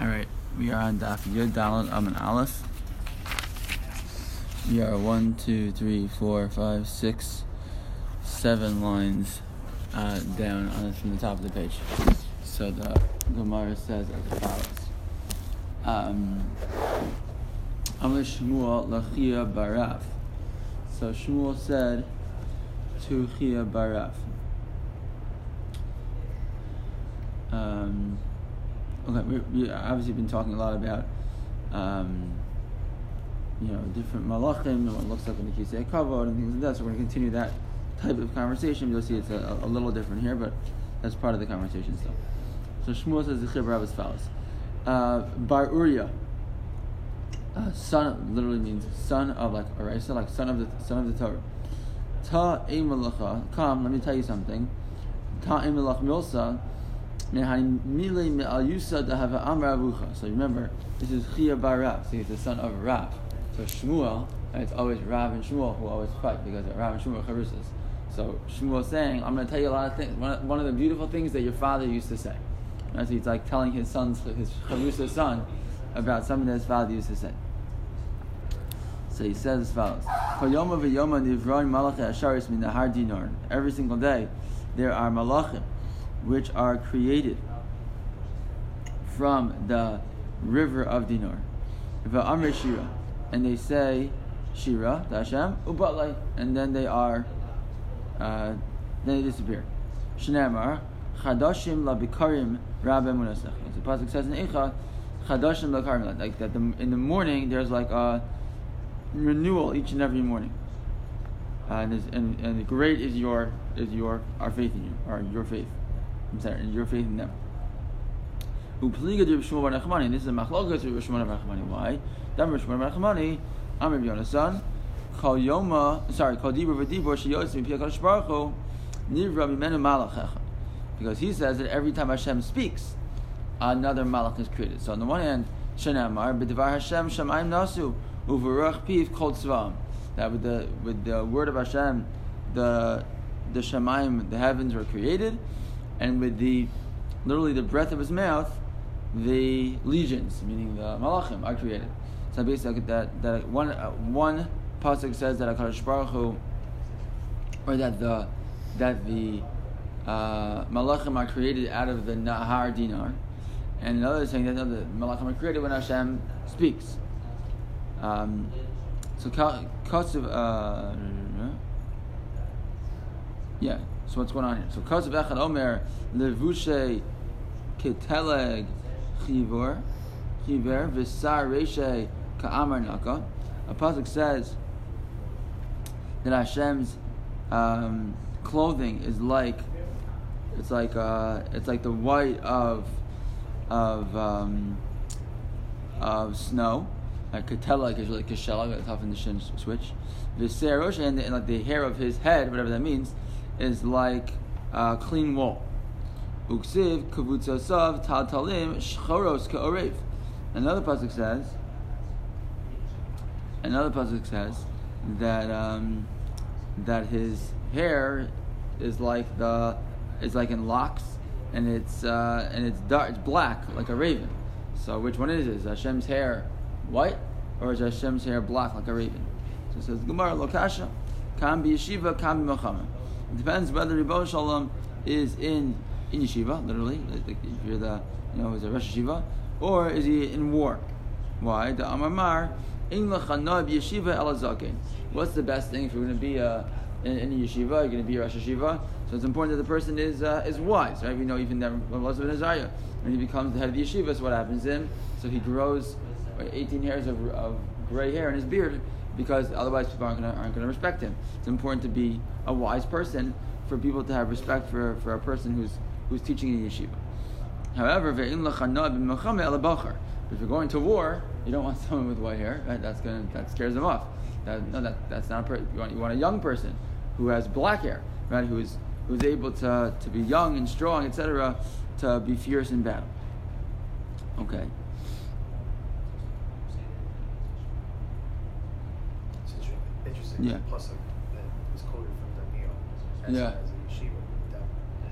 All right, we are on Daf Yud Dalet Amin Aleph. We are one, two, three, four, five, six, seven lines uh, down on from the top of the page. So the Gemara says as follows. Um, Amr Shmuel Lachia Baraf. So Shmuel said to Chia bar Rav. Um, okay, we, we obviously been talking a lot about, um, you know, different malachim and what looks like in the Kisei Kavod and things like that. So we're going to continue that type of conversation. You'll see it's a, a, little different here, but that's part of the conversation still. So Shmuel says the Chibra follows: uh, Bar Uriah, uh, son, literally means son of like Arisa, like son of the son of the Torah. Ta malacha, come. Let me tell you something. Ta emalach milsa. So remember, this is Chia bar Rav, so he's the son of Rav. So Shmuel, and it's always Rav and Shmuel who always fight because Rav and Shmuel are Charusas. So Shmuel saying, I'm going to tell you a lot of things. One, of the beautiful things that your father used to say. Right? So he's like telling his son's, his Charusa son, about something that his father used to say. So he says as follows: Every single day, there are malachim which are created from the river of. Shira, and they say Shira, Hashem, Ubatlay, and then they are, uh, then they disappear. Shneimar, Chadashim labikarim rabbe munasach. The pasuk says in Eicha, Chadashim labikarim, like that. The, in the morning, there's like a renewal each and every morning. Uh, and, and, and great is your is your our faith in you, or your faith. I'm sorry, your faith in them. Upliga de Rishmon bar Nachmani. This is a machlokas of Rishmon bar Nachmani. Why? Dam Rishmon bar Nachmani. I'm Rabbi Yonasan. Kol Yoma. Sorry. Kol Dibur v'Dibur sheyotz mi Piyakadosh Baruch Hu. Nivra mimenu malachecha. Because he says that every time Hashem speaks, another malach is created. So on the one hand, Shenamar b'Devar Hashem Shemaim Nasu uVaruch Piv Kol Tzvam. That with the with the word of Hashem, the the Shemaim, the heavens were created and with the literally the breath of his mouth, the legions, meaning the malachim, are created. So basically, that that one uh, one pasuk says that Hakadosh Baruch Hu, or that the that the uh, malachim are created out of the Nahar Dinur, and another saying that the malachim are created when Hashem speaks. Um, so Kotzev, uh, yeah. So what's going on here? So Kazav Echad Omer Levushe Keteleg Chivor Chiver Visar Reshe Ka'amar Naka. A pasuk says that Hashem's um, clothing is like it's like uh, it's like the white of of um, of snow. Like Keteleg is like Keshelag, that's often the shin switch. Visar and, and like the hair of his head, whatever that means is like a clean wool. Uksiv kavutzasav taltalim shchoros ka'orev. Another pasuk says. Another pasuk says that um, that his hair is like the is like in locks, and it's uh, and it's dark, it's black like a raven. So which one is it? Is Hashem's hair white, or is Hashem's hair black like a raven? So it says Gemara Lokasha, Kam yeshiva, Kam bi it depends whether Rebbe Shalom is in in yeshiva, literally, like if you're the you know, is a Rosh Yeshiva, or is he in war? Why? The Amar in yeshiva elazakin. What's the best thing if you're going to be a in, in a yeshiva? You're going to be a Rosh Yeshiva. So it's important that the person is uh, is wise, right? We know even that Elazar Azariah, when he becomes the head of the yeshiva, so what happens to him? So he grows 18 hairs of, of gray hair in his beard because otherwise people aren't going to respect him. It's important to be a wise person for people to have respect for, for a person who's who's teaching in yeshiva. However, if you're going to war, you don't want someone with white hair. Right? That's gonna that scares them off. That, no, that, that's not a per- you, want, you want a young person who has black hair, right? Who is who's able to, to be young and strong, etc., to be fierce in battle. Okay. Yeah. Plus, like, that was quoted from Daniel as, yeah. as a yeshiva. That,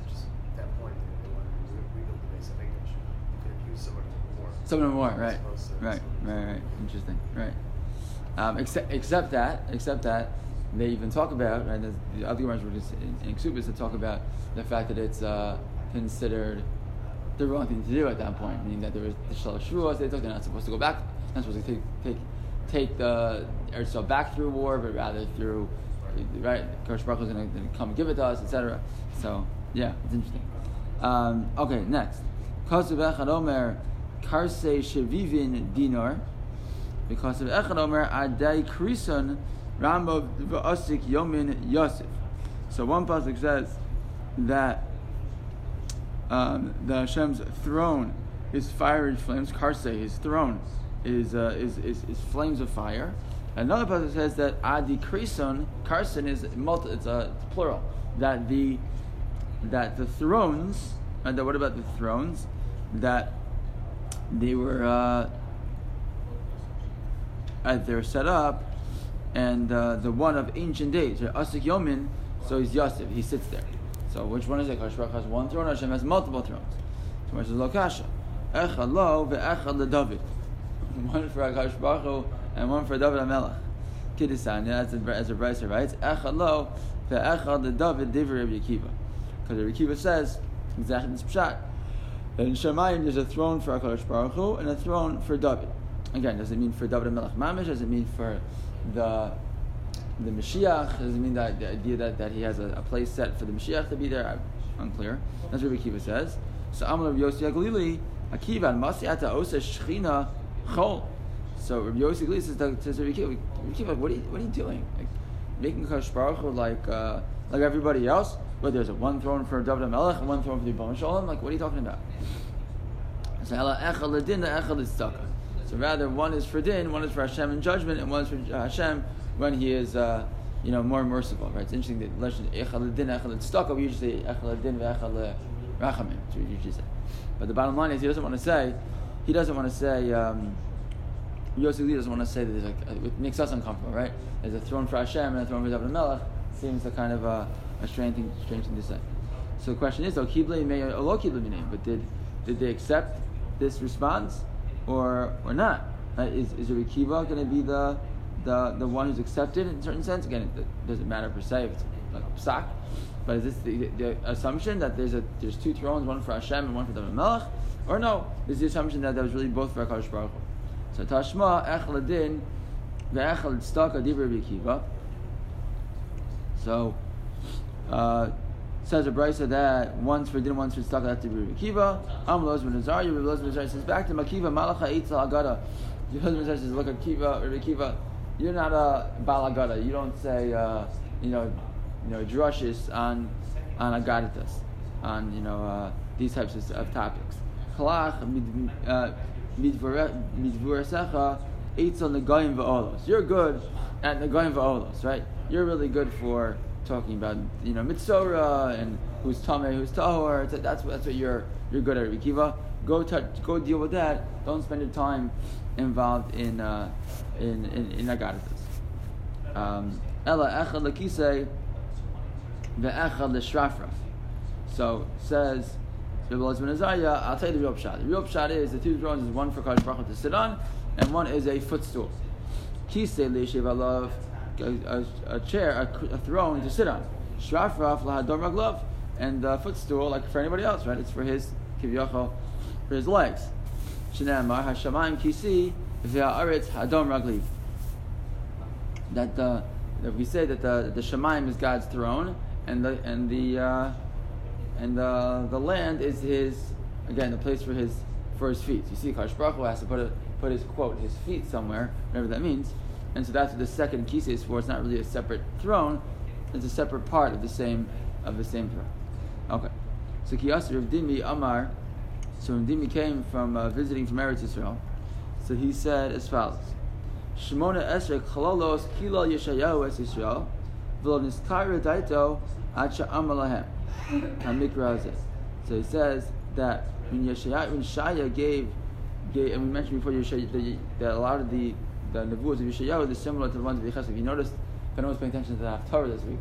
just at that point, they wanted to rebuild the base of English. You could have used someone more. Some of them more, right? Right, right, right. Interesting, right. Um, except, except that, except that, they even talk about, right, the other ones were just in, in Ksubis that talk about the fact that it's uh, considered the wrong thing to do at that point, meaning that there was the Shalosh Shavuos, they they're not supposed to go back, They're not supposed to take, take, take the Eretz back through war, but rather through, right, Kosh Baruch is going to come give it to us, etc. So, yeah, it's interesting. Um, okay, next. Kosev Echad Omer Karse Shevivin Dinar. Because of Echad Omer Adai Krison Rambov V'asik Yomin Yosef. So one pasuk says that um, the Hashem's throne is fiery flames. Karse, his throne is, uh, is, is, is flames of fire. Another pasuk says that Adi Krison, Karson is multi, it's a it's plural. That the that the thrones, and what about the thrones? That they were uh, as they're set up, and uh, the one of ancient days, Asik Yomin, so he's Yosef, he sits there. So which one is it? Hashemach has one throne, Hashem has multiple thrones. So much is Lokasha. Echad lo ve'echad David. One for Akash Baruch and one for David HaMelech. Kiddusan, as a, as a Brycer writes, Echad lo ve'echad the David divrei Rabbi Akiva. Because Akiva says, exactly this pshat, that in Shemayim there's a throne for HaKadosh Baruch Hu and a throne for David. Again, does it mean for David Melech Mamish? Does it mean for the the Mashiach? Does it mean that the idea that, that he has a, a place set for the Mashiach to be there? I'm unclear. That's what Akiva says. So Amal Rabbi Yossi HaGalili, Akiva, Masiata Osa Shechina Chol. So Rabbi Yossi HaGalili says to, to Rabbi Akiva, Rabbi Akiva, what are you, what are you doing? Like, making Kadosh Baruch Hu like, uh, like everybody else? But there's a one throne for David Melech and one throne for the Ibn Shalom? Like, what are you talking about? So rather, one is for din, one is for Hashem in judgment, and one is for Hashem when He is, uh, you know, more merciful. Right? It's interesting that legend echal din echal. We usually say echal din ve'echal rachamim. But the bottom line is, he doesn't want to say, he doesn't want to say. Um, Yosef doesn't want to say that there's like, it makes us uncomfortable, right? There's a throne for Hashem and a throne for David Melech. Seems a kind of a, a strange thing, strange thing to say. So the question is, though, may or lo Kiblei but did did they accept this response? or or not? Uh, is is Rabbi Kiva going to be the the the one who's accepted in a certain sense? Again, it doesn't matter per se if it's like a psak, but is this the, the, assumption that there's a there's two thrones, one for Hashem and one for the Melech, or no? Is the assumption that that was really both for Hakadosh Baruch Hu? So Tashma Echel Adin ve'Echel Tzedakah Div Rabbi So. Uh, says a brisa that once for din, once for tzedakah, that's to be Kiva. Am Loz ben Azariah, Rabbi Loz ben Azariah says back to Makiva, Malacha Eitzel Agada. Your husband says, look at Kiva, Rabbi Kiva, you're not a balagada. You don't say, uh, you know, you know, drushes on on agaditas, on you know uh, these types of, of topics. Kalach midvurasecha eitzel negoyim va'olos. You're good at negoyim va'olos, right? You're really good for talking about you know mitzora and who's tamei, who's tahor. That's that's what you're you're good at, Rikiva. Go touch, go deal with that. Don't spend your time involved in uh, in in, in agaditas. Um, Ella echad lekisei ve'echad leshrafraf. So says I'll tell you the real pshat. The real pshat is the two thrones is one for Kadosh Baruch to sit on, and one is a footstool. Kisei leishev alav a, a, chair, a, a, throne to sit on. Shrafraf lahador raglov, and the footstool like for anybody else, right? It's for his kivyachol, for his legs. Shinamar hashamayim kisi ve'aretz hadom ragliv. That the that we say that the the shamayim is God's throne, and the and the uh, and the the land is his again the place for his for his feet. You see, Kadosh Baruch Hu has to put a, put his quote his feet somewhere, whatever that means. And so that's what the second kisa is for. It's not really a separate throne; it's a separate part of the same of the same throne. Okay. So Kiyasir of Dimi Amar. So Dimi came from uh, visiting from Eretz Israel, so he said as follows: Shemona Esrek Chalolos Kilo Yeshayahu Es Israel V'lo Niskara Daito Acha Amalahem So he says that when Yeshaya, when Shaya gave, gave, and we mentioned before Yeshaya, that, that a lot of the the nevuahs of Yeshayahu is similar to the ones of Yecheskel. If you noticed, if anyone was paying attention to the Haftarah this week,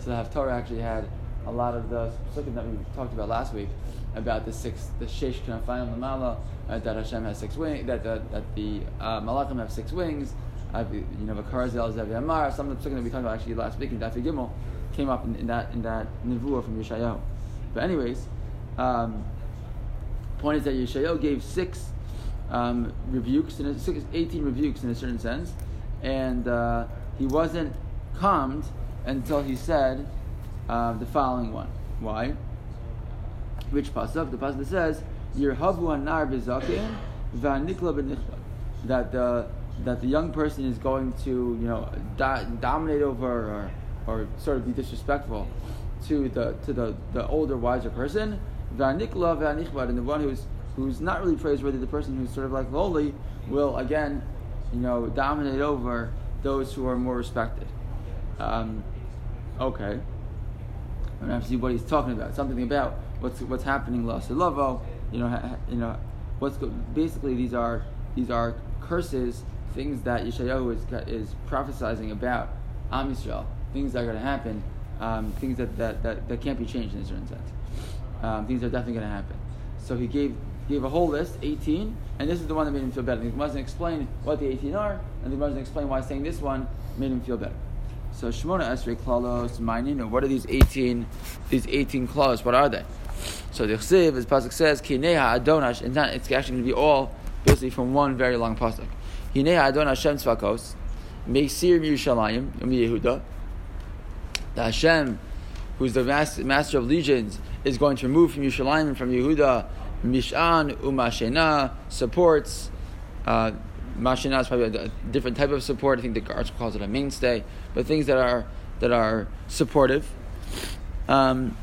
so the Haftarah actually had a lot of the psukim that we talked about last week. about the six, the Sheish Kanafayim Lamala, uh, that Hashem has six wings, that, that, that the uh, Malachim have six wings, uh, you know, Vakarazel Zevi Amar, some of the psukim that we talked about actually last week in Dafi Gimel came up in, in, that in that Nevuah from Yeshayahu. But anyways, um, point is that Yeshayahu gave six um, rebukes, in a, six, 18 rebukes in a certain sense, and uh, he wasn't calmed until he said uh, the following one. Why? Which pasuk? The pasuk says, "Yerhavu anar bezakin v'anikla b'nichla." That the that the young person is going to you know do, dominate over or, or sort of be disrespectful to the to the, the older wiser person. And the one who's who's not really praiseworthy, the person who's sort of like lowly, will again, you know, dominate over those who are more respected. Um, okay. I have to see what he's talking about. Something about what's what's happening la silavo. You know, ha, you know, what's go, basically these are these are curses, things that Yeshayahu is is prophesizing about Am Yisrael, things that are going to happen, um, things that, that, that, that can't be changed in a certain sense. Um, things are definitely going to happen. So he gave gave a whole list, 18, and this is the one that made him feel better. He wasn't explain what the 18 are, and he wasn't explain why saying this one made him feel better. So Shmona Esrei Klalos Maininu. What are these 18 these 18 claws? What are they? So the Chsiv, as Pasuk says, Kineha Adonash, and it's actually going to be all basically from one very long Pasuk. Kineha Adon Hashem Tzvakos, Meisir Yerushalayim, Yehuda. The Hashem, who's the master, of legions, is going to remove from Yerushalayim and from Yehuda Mishan Umashena supports. Uh, Mashina is probably a, different type of support. I think the article calls it a mainstay, but things that are that are supportive. Um,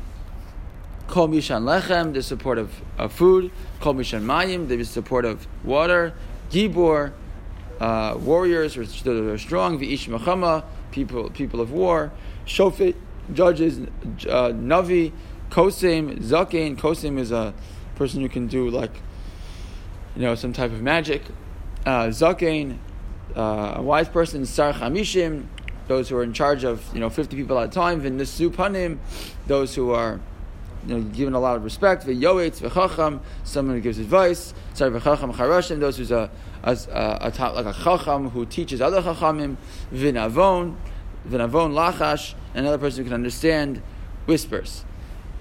Kol Mishan Lechem, the support of, of food. Kol Mishan Mayim, the support of water. Gibor, uh, warriors are, are strong. V'ish Machama, people people of war. Shofet, judges. Uh, Navi, Kosim, Zakein. Kosim is a person who can do like you know some type of magic uh, Zakein, uh, a wise person, Sar Chamishim, those who are in charge of you know 50 people at a time, V'nisu Panim, those who are you know, given a lot of respect, V'yoetz V'chacham, someone who gives advice, Sar V'chacham Charashim, those who's a, a, a, a, like a Chacham who teaches other Chachamim, V'navon, V'navon Lachash, another person who can understand whispers.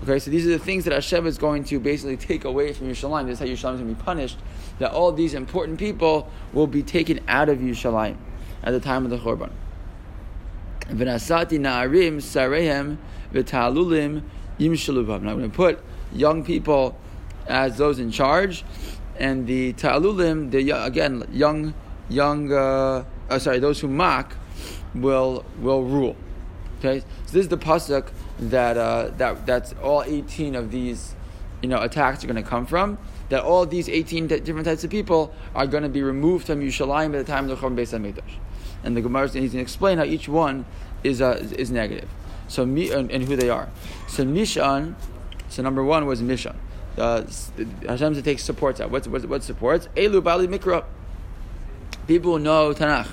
Okay, so these are the things that Hashem is going to basically take away from Yerushalayim. This is how Yerushalayim is going to be punished. That all these important people will be taken out of Yerushalayim at the time of the Korban. V'nasati na'arim sarehem v'talulim yimshaluvam. Now I'm going to put young people as those in charge, and the ta'alulim, the again young, young, uh, uh, sorry, those who mock will will rule. Okay, so this is the pasuk that uh, that that's all 18 of these you know attacks are going to come from. That all these 18 t- different types of people are going to be removed from Yerushalayim at the time of the Churban Beis Hamikdash. And the Gemara is going to explain how each one is uh, is negative. So and, and, who they are. So Mishan. So number one was Mishan. Uh, Hashem to take supports out. What's what, what supports? Elu Bali Mikra. People know Tanakh.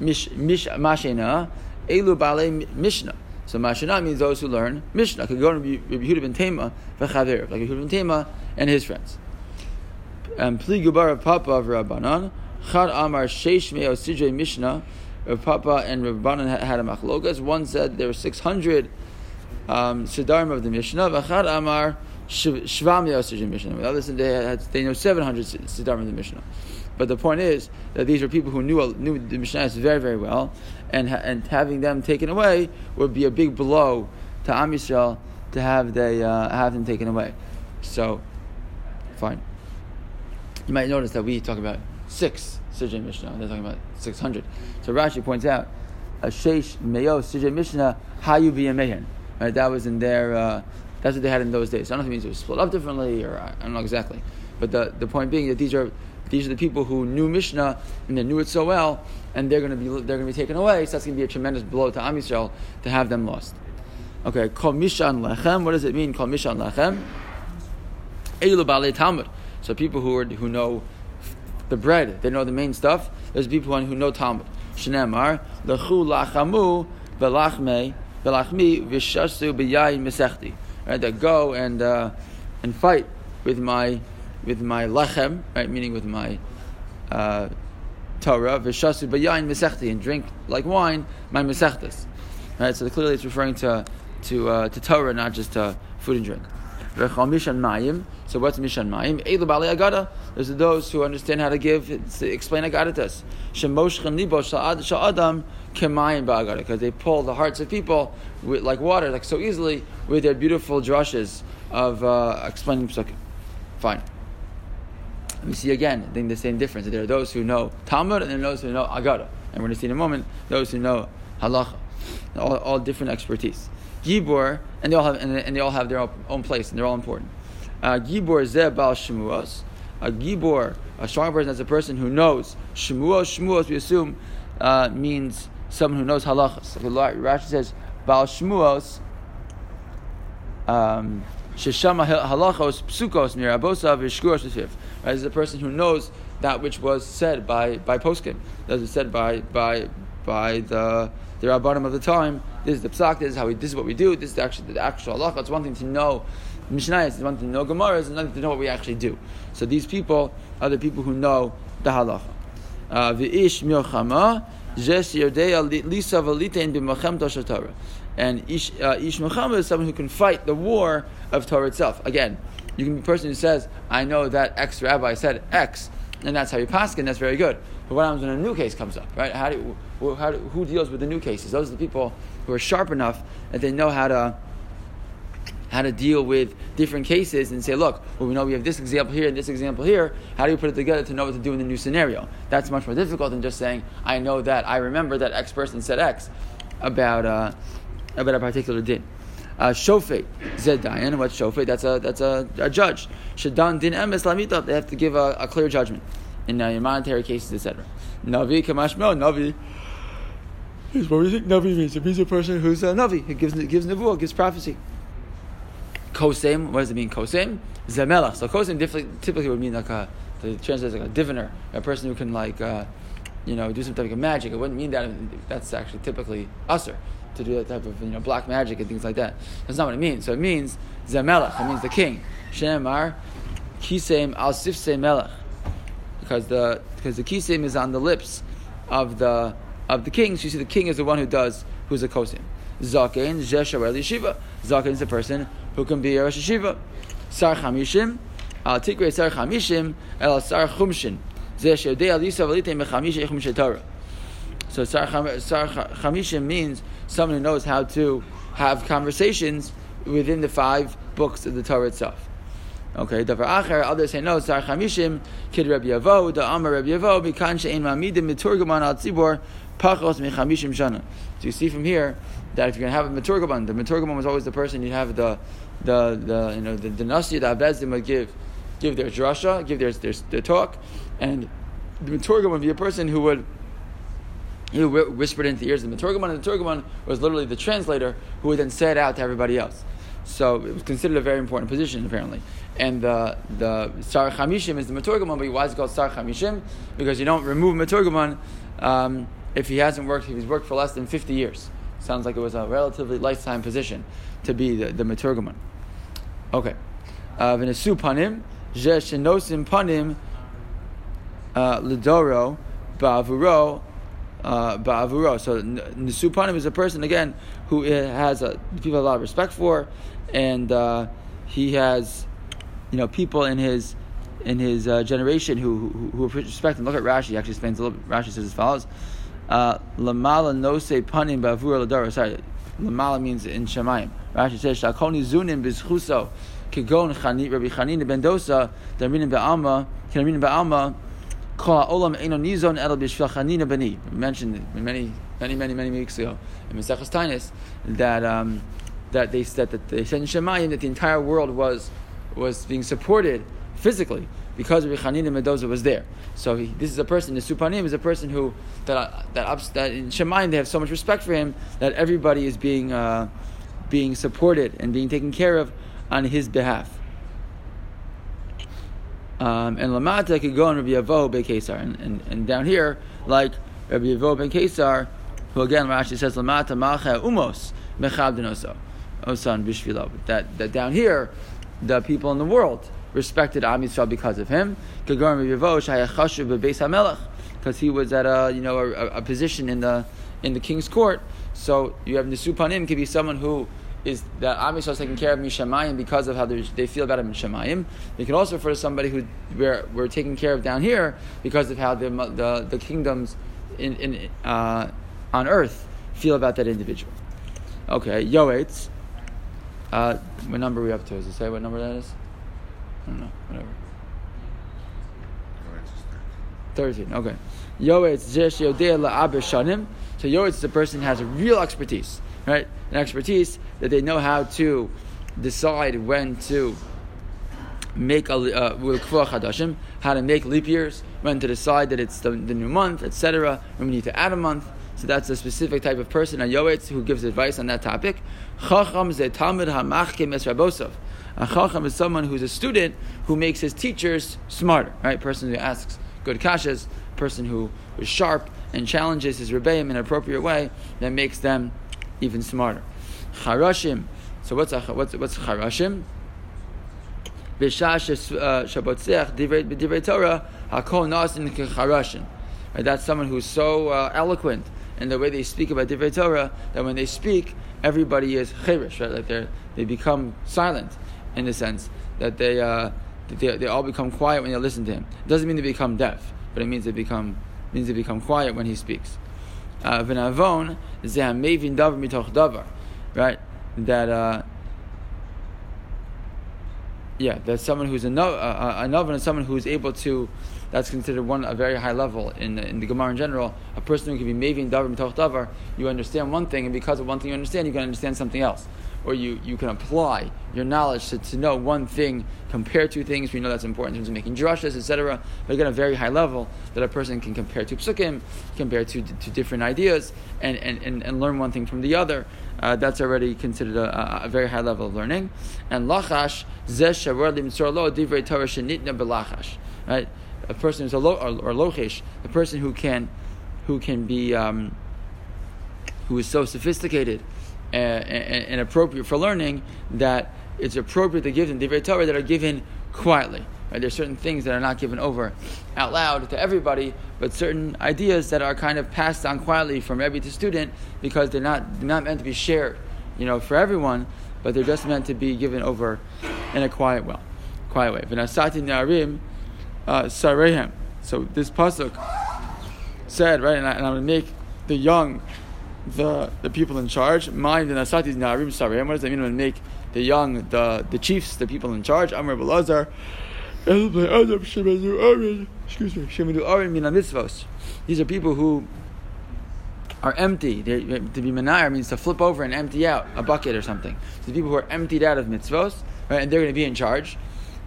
Mish, mish Mashena. Elu Bali Mishnah. So Mashana means those who learn Mishnah. Could go to Rabbi Yehuda ben Tema v'chaver, like Yehuda ben Tema and his friends. And Pli Gubar of Papa of Rabbanan, Chad Amar Sheish Sidrei Mishnah. Rav Papa and Rabbanan had a machlokas. One said there were 600 um, of the Mishnah. V'chad Amar Shvam Meo Mishnah. The others said they, had, they know 700 Siddharim of the Mishnah. But the point is that these were people who knew knew the Mishnah very very well, and and having them taken away would be a big blow to Am Yisrael to have they uh, have them taken away. So, fine. You might notice that we talk about six Sidrei Mishnah. They're talking about six hundred. So Rashi points out a Sheish Meyo Sidrei Mishnah Hayu B'Yamehin. Right, that was in their. Uh, that's what they had in those days. I don't know if it means it was split up differently, or I don't know exactly. But the, the point being that these are these are the people who knew Mishnah and they knew it so well, and they're going to be they're going to be taken away. So that's going to be a tremendous blow to Am Yisrael to have them lost. Okay, Kol Mishan Lechem. What does it mean? Kol Mishan Lechem. Balei Talmud. So people who are who know the bread, they know the main stuff. There's people who know Talmud. Shnemar Lechu Lachamu Velachme Velachmi Vishasu B'Yayin Mesechti. Right, that go and uh, and fight with my with my lechem, right? Meaning with my uh, Torah, v'shasu b'yayin mesechti, and drink like wine my mesechtas. Right. So clearly, it's referring to to uh, to Torah, not just to food and drink. So what's mishan mayim? There's those who understand how to give, explain agada to us. Libo. Because they pull the hearts of people with, like water, like so easily, with their beautiful drushes of uh, explaining psukim. Fine. We see again, I think the same difference. There are those who know Talmud and there are those who know Agada. And we're going to see in a moment those who know Halacha. All, all different expertise. Gibor, and they all have, and, and they all have their own place, and they're all important. Uh, Gibor ze bal shemuos. A gibor, a strong person, is a person who knows shemuos. Shemuos, we assume, uh, means someone who knows halachas. Like Rashi says, bal shemuos. Um, Sheshama halachos psukos mir abosav v'shkuros v'shiv. Right, is a person who knows that which was said by by poskim. That was said by by by the the rabbanim of the time. This is the psak. This is how we. This is what we do. This is actually the actual halacha. It's one thing to know Mishnah. It's one thing to know Gemara. It's another thing to know what we actually do. So these people are the people who know the halacha. Uh, V'ish milchama jes yodei lisa v'litein b'machem tosha And ish, uh, ish is someone who can fight the war of Torah itself. Again, you can be a person who says, "I know that X rabbi said X." and that's how you pass and that's very good. But what happens when a new case comes up, right? How do, how do, who deals with the new cases? Those are the people who are sharp enough that they know how to how to deal with different cases and say, look, well, we know we have this example here and this example here. How do you put it together to know what to do in the new scenario? That's much more difficult than just saying, I know that, I remember that X person said X about, uh, about a particular din. Shofet zedayan. What's shofet? That's a that's a, a judge. Shadan din emes lamita. They have to give a, a clear judgment in, uh, monetary cases, etc. Navi kamashmo. Navi is what we think Navi means. It means a person who's a Navi. He gives gives nevuah, gives prophecy. Kosem. What does it mean? Kosem zemelach. So kosem typically would mean like a the translates like a diviner, a person who can like. Uh, you know, do some type of magic. It wouldn't mean that. That's actually typically usher to do that type of you know black magic and things like that. That's not what it means. So it means zemelech. It means the king. Shemar kisem al sifse melech, because the because the kisem is on the lips of the of the king. So you see, the king is the one who does who's a kosim. Zaken zeshavar yeshiva. Zaken is the person who can be a rosh yeshiva. Sar chamishim al tikre sar chamishim el sar chumshin. Zesh yodei alisa valite mechamish. So sar chamishim means someone who knows how to have conversations within the five books of the Torah itself. Okay, davar acher. Others say no. Sar chamishim kid Rabbi Abahu. The Amar Rabbi Abahu mikan she'en mamidim miturgaman al tzibor pachos mechamishim shana. So you see from here that if you're going to have a maturgaman, the maturgaman was always the person you have the the the you know the, the nasi the abezdim would give give their drasha, give their their, their talk, and the maturgaman would be a person who would he whispered into the ears of the Turgaman, and the Turgaman was literally the translator who would then say it out to everybody else. So it was considered a very important position, apparently. And the the Sar Chamishim is the Maturgaman, but why is it called Sar Chamishim? Because you don't remove Maturgaman um, if he hasn't worked, if he's worked for less than 50 years. Sounds like it was a relatively lifetime position to be the, the. Okay. Uh, panim, je shenosim panim, uh, lidoro, ba'avuro, uh, ba'avuro. So Nisupanim is a person again who has a, people have a lot of respect for, and uh, he has you know people in his in his uh, generation who, who, who respect him. Look at Rashi. He actually explains a little. Bit. Rashi says as follows: uh, Lamala no se panim ba'avuro ladara. Sorry, Lamala means in Shemayim. Rashi says Shakoni zunim bizchuso kigon chani Rabbi Chanina ben Dosa daminim ba'alma b'shvil bani. We mentioned many, many, many, many weeks ago in Maseches Taanis that um, that they said that they said in Shemayim that the entire world was was being supported physically because Rabbi Chanina ben Dosa was there. So he, this is a person. The Supanim is a person who that that, that in Shemayim they have so much respect for him that everybody is being uh, being supported and being taken care of on his behalf. Um, and Lamata could go on Rabbi Abahu ben Kesar. And, and, and, down here, like Rabbi Abahu ben Kesar, who again Rashi says Lamata Malcha Umos Mechab Denoso Osan Bishvilo. That that down here, the people in the world respected Am Yisrael because of him. Because he was at a you know a, a, position in the in the king's court. So you have Nisupanim could be someone who is that Am Yisrael is taking care of Mishamayim because of how they feel about him in Shemayim. They can also refer to somebody who we're, we're taking care of down here because of how the the, the kingdoms in, in uh, on earth feel about that individual. Okay, Yoetz. Uh, what number are we up to? Does it say what number that is? I don't know. Whatever. 13. Okay. Yoetz Zesh Yodea La'aber Shanim. So Yoetz is a person who has a real expertise, right? An expertise that they know how to decide when to make a uh, how to make leap years, when to decide that it's the, the new month, etc. When we need to add a month. So that's a specific type of person, a yoetz, who gives advice on that topic. Chacham ze talmud hamachkim es rabosov. A chacham is someone who's a student who makes his teachers smarter, right? Person who asks good kashas, person who is sharp and challenges his rebbeim in an appropriate way that makes them even smarter. Harashim. So what's a, what's what's charashim? Shabotzech divrei Torah hakol nasin kecharashim. That's someone who's so uh, eloquent in the way they speak about divrei Torah that when they speak, everybody is cherish, right? Like they they become silent in the sense that they, uh, they they all become quiet when they listen to him. It doesn't mean they become deaf, but it means they become means they become quiet when he speaks. Uh, v'navon mevin davar mitoch davar, right? That. Uh, yeah, that someone who's a a novan and someone who's able to. That's considered one a very high level in in the Gemara in general. A person who can be maving davar mitoch davar. You understand one thing, and because of one thing you understand, you can understand something else or you, you can apply your knowledge to, to know one thing, compare two things. We know that's important in terms of making drushes, etc. But again, a very high level that a person can compare two psukim, compare two, to different ideas, and, and, and, and learn one thing from the other. Uh, that's already considered a, a, very high level of learning. And lachash zesh lo divrei Torah shenitna belachash. Right, a person who's a lo, or, or lochesh, a person who can who can be um, who is so sophisticated and, and, appropriate for learning, that it's appropriate to give them divrei Torah that are given quietly. Right? There's certain things that are not given over out loud to everybody, but certain ideas that are kind of passed on quietly from every to student because they're not they're not meant to be shared, you know, for everyone, but they're just meant to be given over in a quiet way. Quiet way. V'nasati narim uh, sarehem. So this pasuk said, right, and, I, and I'm going to make the young the, the people in charge. Mind the Nasatis Narim Sarayim. What does that mean when make the young, the, the chiefs, the people in charge? Amr Belazar. Excuse me. Shemadu Arin Mitzvos. These are people who are empty. They're, to be manayar means to flip over and empty out a bucket or something. So the people who are emptied out of mitzvos, right, and they're going to be in charge.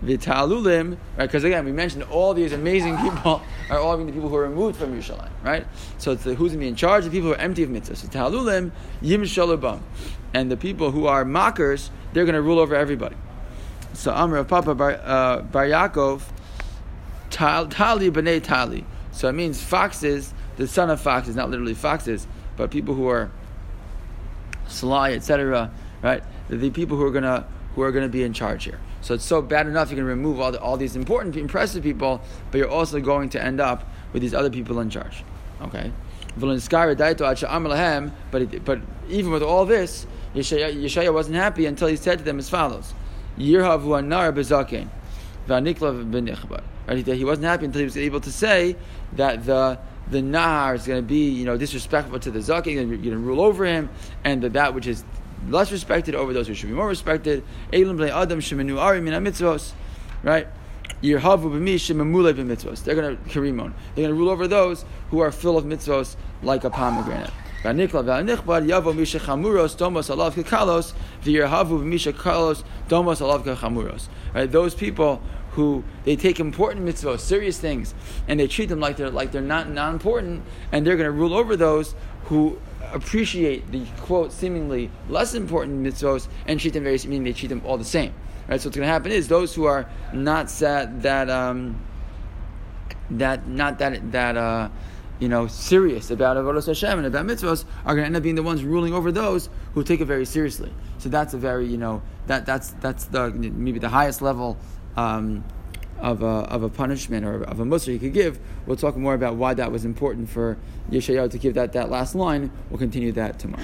Vitalulim, right? Because again, we mentioned all these amazing people are all the people who are removed from Yerushalayim, right? So it's the, who's going to be in charge? The people who are empty of mitzvahs. So Talulim, Yim Shalabam. And the people who are mockers, they're going to rule over everybody. So Amr of Papa Bar, uh, Bar Yaakov, Tali B'nai Tali. So it means foxes, the son of foxes, not literally foxes, but people who are sly, etc. Right? The people who are gonna who are gonna be in charge here. So it's so bad enough you can remove all, the, all these important, impressive people, but you're also going to end up with these other people in charge. Okay? But, but even with all this, Yeshaya, wasn't happy until he said to them as follows Yirhavu. Right? He wasn't happy until he was able to say that the the Nahar is going to be, you know, disrespectful to the Zaken, you're going to rule over him, and that that which is less respected over those who should be more respected. Elim b'nei adam shemenu arim min mitzvos, right? Yirhavu b'mi shemamule b'mitzvos. They're going to karimon. They're going to rule over those who are full of mitzvos like a pomegranate. V'anikla v'anichbad yavo misha chamuros domos alav kekalos v'yirhavu b'misha kalos domos alav kechamuros. Right? Those people who they take important mitzvahs, serious things, and they treat them like they're like they're not not important, and they're going to rule over those who appreciate the quote seemingly less important mitzvos and treat them very meaning they treat them all the same. Right. So what's going to happen is those who are not that that um, that not that that uh, you know serious about avodas Hashem and about mitzvos are going to end up being the ones ruling over those who take it very seriously. So that's a very you know that that's that's the maybe the highest level um, of a, of a punishment or of a mussar he could give. We'll talk more about why that was important for Yeshayahu to give that, that last line. We'll continue that tomorrow.